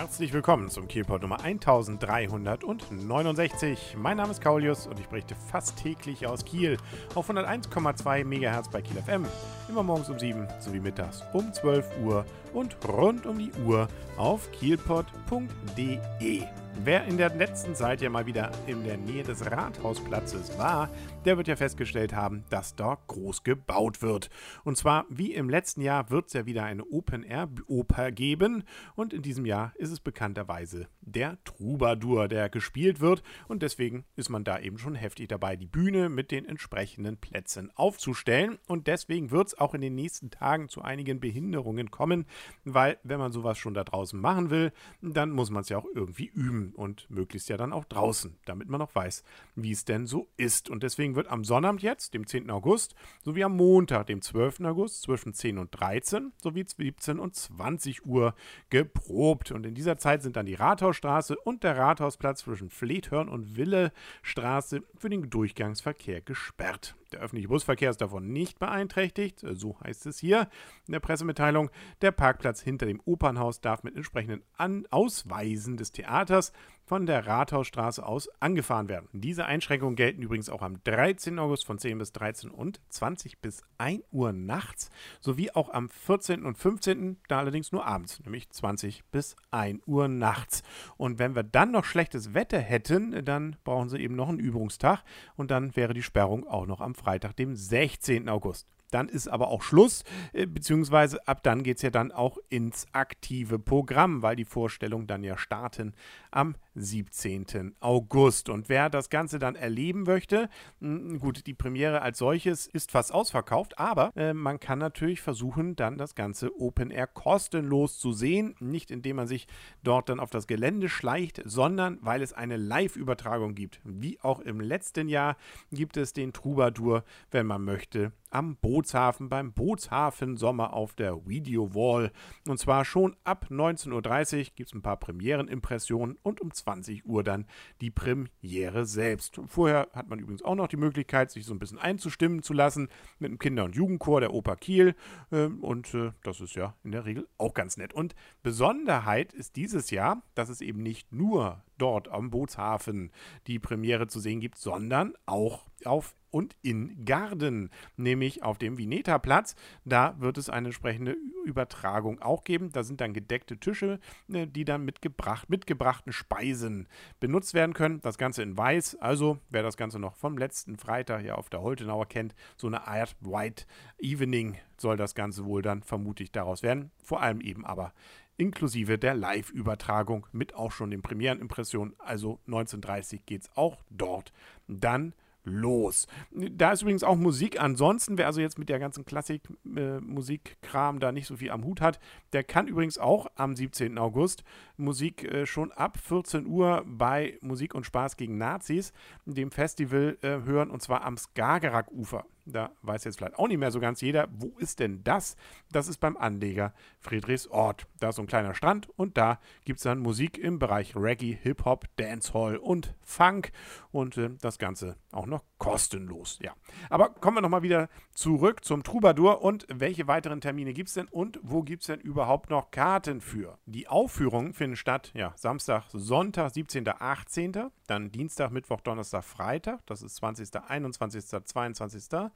Herzlich willkommen zum Kielpot Nummer 1369. Mein Name ist Kaulius und ich berichte fast täglich aus Kiel auf 101,2 MHz bei Kiel FM. Immer morgens um 7 sowie mittags um 12 Uhr und rund um die Uhr auf kielpot.de. Wer in der letzten Zeit ja mal wieder in der Nähe des Rathausplatzes war, der wird ja festgestellt haben, dass dort groß gebaut wird. Und zwar, wie im letzten Jahr, wird es ja wieder eine Open-Air-Oper geben. Und in diesem Jahr ist es bekannterweise der Troubadour, der gespielt wird. Und deswegen ist man da eben schon heftig dabei, die Bühne mit den entsprechenden Plätzen aufzustellen. Und deswegen wird es auch in den nächsten Tagen zu einigen Behinderungen kommen, weil wenn man sowas schon da draußen machen will, dann muss man es ja auch irgendwie üben und möglichst ja dann auch draußen, damit man auch weiß, wie es denn so ist. Und deswegen wird am Sonnabend jetzt, dem 10. August, sowie am Montag, dem 12. August, zwischen 10 und 13 sowie 17 und 20 Uhr geprobt. Und in dieser Zeit sind dann die Rathausstraße und der Rathausplatz zwischen Flethörn und Willestraße für den Durchgangsverkehr gesperrt. Der öffentliche Busverkehr ist davon nicht beeinträchtigt, so heißt es hier in der Pressemitteilung. Der Parkplatz hinter dem Opernhaus darf mit entsprechenden An Ausweisen des Theaters von der Rathausstraße aus angefahren werden. Diese Einschränkungen gelten übrigens auch am 13. August von 10 bis 13 und 20 bis 1 Uhr nachts, sowie auch am 14. und 15. da allerdings nur abends, nämlich 20 bis 1 Uhr nachts. Und wenn wir dann noch schlechtes Wetter hätten, dann brauchen sie eben noch einen Übungstag und dann wäre die Sperrung auch noch am Freitag, dem 16. August. Dann ist aber auch Schluss, äh, beziehungsweise ab dann geht es ja dann auch ins aktive Programm, weil die Vorstellungen dann ja starten am 17. August. Und wer das Ganze dann erleben möchte, gut, die Premiere als solches ist fast ausverkauft, aber äh, man kann natürlich versuchen, dann das Ganze Open Air kostenlos zu sehen. Nicht indem man sich dort dann auf das Gelände schleicht, sondern weil es eine Live-Übertragung gibt. Wie auch im letzten Jahr gibt es den Troubadour, wenn man möchte, am Bootshafen beim Bootshafen Sommer auf der Video Wall. Und zwar schon ab 19.30 Uhr gibt es ein paar Premierenimpressionen und um 20 Uhr dann die Premiere selbst. Vorher hat man übrigens auch noch die Möglichkeit, sich so ein bisschen einzustimmen zu lassen mit dem Kinder- und Jugendchor der Oper Kiel. Ähm, und äh, das ist ja in der Regel auch ganz nett. Und Besonderheit ist dieses Jahr, dass es eben nicht nur dort am Bootshafen die Premiere zu sehen gibt, sondern auch auf und in Garden, nämlich auf dem Vineta-Platz. Da wird es eine entsprechende Übertragung auch geben. Da sind dann gedeckte Tische, äh, die dann mit gebracht, mitgebrachten Speisen benutzt werden können. Das Ganze in weiß. Also, wer das Ganze noch vom letzten Freitag hier auf der Holtenauer kennt, so eine Art White Evening soll das Ganze wohl dann vermutlich daraus werden. Vor allem eben aber inklusive der Live-Übertragung mit auch schon den Premierenimpressionen. Also 1930 geht es auch dort dann los. Da ist übrigens auch Musik. Ansonsten, wer also jetzt mit der ganzen Klassik-Musikkram äh, da nicht so viel am Hut hat, der kann übrigens auch am 17. August Musik äh, schon ab 14 Uhr bei Musik und Spaß gegen Nazis, dem Festival, äh, hören und zwar am Skagerrak-Ufer. Da weiß jetzt vielleicht auch nicht mehr so ganz jeder, wo ist denn das? Das ist beim Anleger Friedrichsort. Da ist so ein kleiner Strand und da gibt es dann Musik im Bereich Reggae, Hip-Hop, Dancehall und Funk und äh, das Ganze auch noch kostenlos. Ja, aber kommen wir nochmal wieder zurück zum Troubadour und welche weiteren Termine gibt es denn und wo gibt es denn überhaupt noch Karten für? Die Aufführungen finden statt, ja, Samstag, Sonntag, 17., 18., dann Dienstag, Mittwoch, Donnerstag, Freitag, das ist 20., 21., 22.,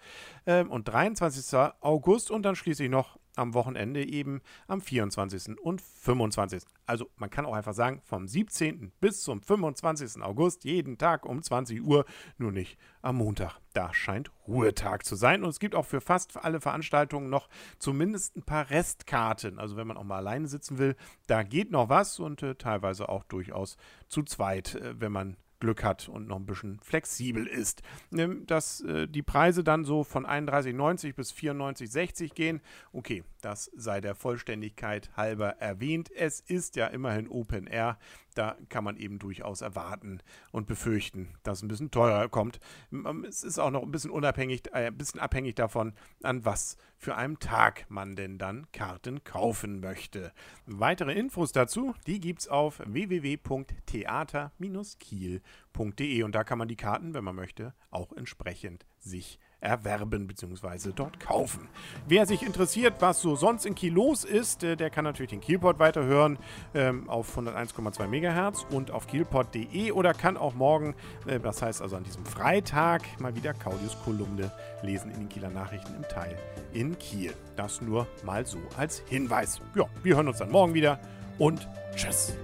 ähm, und 23. August und dann schließlich noch am Wochenende eben am 24. und 25. Also man kann auch einfach sagen, vom 17. bis zum 25. August jeden Tag um 20 Uhr, nur nicht am Montag. Da scheint Ruhetag zu sein und es gibt auch für fast alle Veranstaltungen noch zumindest ein paar Restkarten. Also wenn man auch mal alleine sitzen will, da geht noch was und äh, teilweise auch durchaus zu zweit, äh, wenn man Glück hat und noch ein bisschen flexibel ist. Dass äh, die Preise dann so von 31,90 bis 94,60 gehen, okay, das sei der Vollständigkeit halber erwähnt. Es ist ja immerhin Open Air, da kann man eben durchaus erwarten und befürchten, dass es ein bisschen teurer kommt. Es ist auch noch ein bisschen unabhängig, äh, ein bisschen abhängig davon, an was für einem Tag man denn dann Karten kaufen möchte. Weitere Infos dazu, die gibt es auf www.theater-kiel.de und da kann man die Karten, wenn man möchte, auch entsprechend sich erwerben bzw. dort kaufen. Wer sich interessiert, was so sonst in Kiel los ist, äh, der kann natürlich den Kielpot weiterhören ähm, auf 101,2 MHz und auf kielpot.de oder kann auch morgen, äh, das heißt also an diesem Freitag, mal wieder Kaulius Kolumne lesen in den Kieler Nachrichten im Teil in Kiel. Das nur mal so als Hinweis. Ja, wir hören uns dann morgen wieder und tschüss.